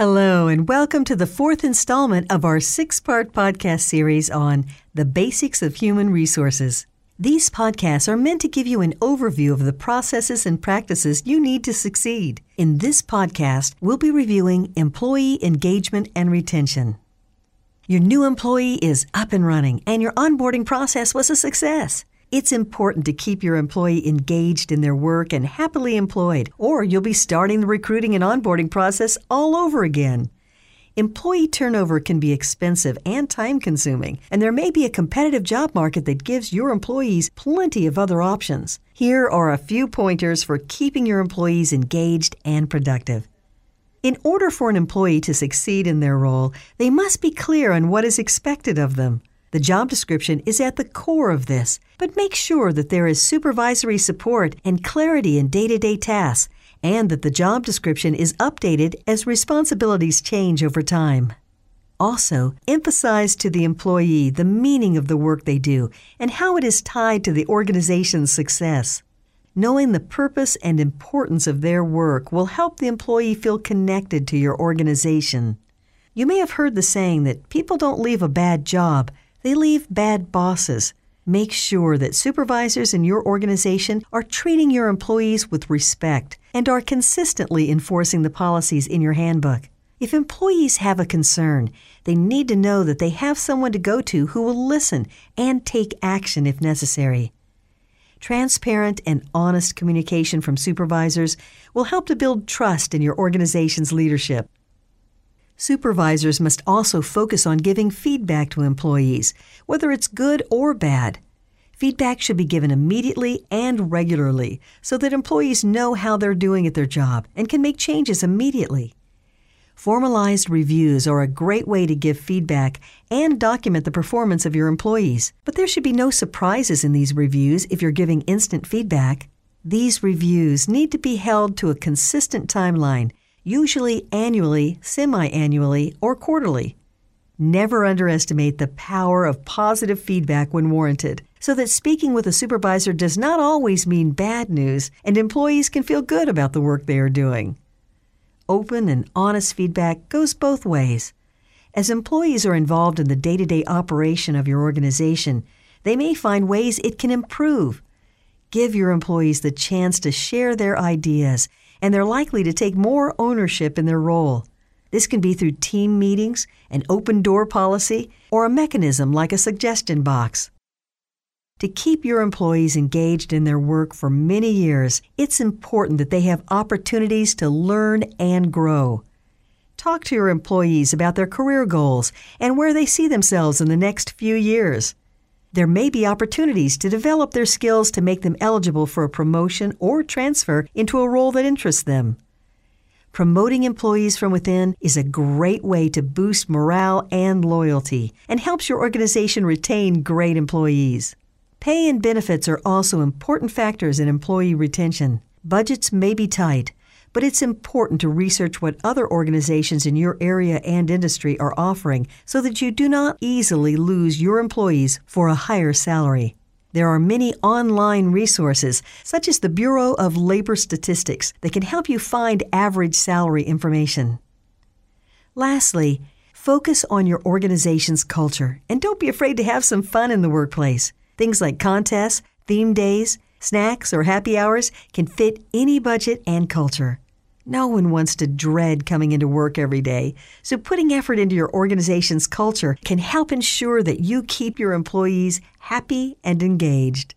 Hello, and welcome to the fourth installment of our six part podcast series on the basics of human resources. These podcasts are meant to give you an overview of the processes and practices you need to succeed. In this podcast, we'll be reviewing employee engagement and retention. Your new employee is up and running, and your onboarding process was a success. It's important to keep your employee engaged in their work and happily employed, or you'll be starting the recruiting and onboarding process all over again. Employee turnover can be expensive and time consuming, and there may be a competitive job market that gives your employees plenty of other options. Here are a few pointers for keeping your employees engaged and productive. In order for an employee to succeed in their role, they must be clear on what is expected of them. The job description is at the core of this, but make sure that there is supervisory support and clarity in day to day tasks, and that the job description is updated as responsibilities change over time. Also, emphasize to the employee the meaning of the work they do and how it is tied to the organization's success. Knowing the purpose and importance of their work will help the employee feel connected to your organization. You may have heard the saying that people don't leave a bad job, they leave bad bosses. Make sure that supervisors in your organization are treating your employees with respect and are consistently enforcing the policies in your handbook. If employees have a concern, they need to know that they have someone to go to who will listen and take action if necessary. Transparent and honest communication from supervisors will help to build trust in your organization's leadership. Supervisors must also focus on giving feedback to employees, whether it's good or bad. Feedback should be given immediately and regularly so that employees know how they're doing at their job and can make changes immediately. Formalized reviews are a great way to give feedback and document the performance of your employees, but there should be no surprises in these reviews if you're giving instant feedback. These reviews need to be held to a consistent timeline usually annually, semi annually, or quarterly. Never underestimate the power of positive feedback when warranted, so that speaking with a supervisor does not always mean bad news and employees can feel good about the work they are doing. Open and honest feedback goes both ways. As employees are involved in the day to day operation of your organization, they may find ways it can improve. Give your employees the chance to share their ideas and they're likely to take more ownership in their role. This can be through team meetings, an open door policy, or a mechanism like a suggestion box. To keep your employees engaged in their work for many years, it's important that they have opportunities to learn and grow. Talk to your employees about their career goals and where they see themselves in the next few years there may be opportunities to develop their skills to make them eligible for a promotion or transfer into a role that interests them. Promoting employees from within is a great way to boost morale and loyalty and helps your organization retain great employees. Pay and benefits are also important factors in employee retention. Budgets may be tight, but it's important to research what other organizations in your area and industry are offering so that you do not easily lose your employees for a higher salary. There are many online resources, such as the Bureau of Labor Statistics, that can help you find average salary information. Lastly, focus on your organization's culture and don't be afraid to have some fun in the workplace. Things like contests, theme days, Snacks or happy hours can fit any budget and culture. No one wants to dread coming into work every day, so putting effort into your organization's culture can help ensure that you keep your employees happy and engaged.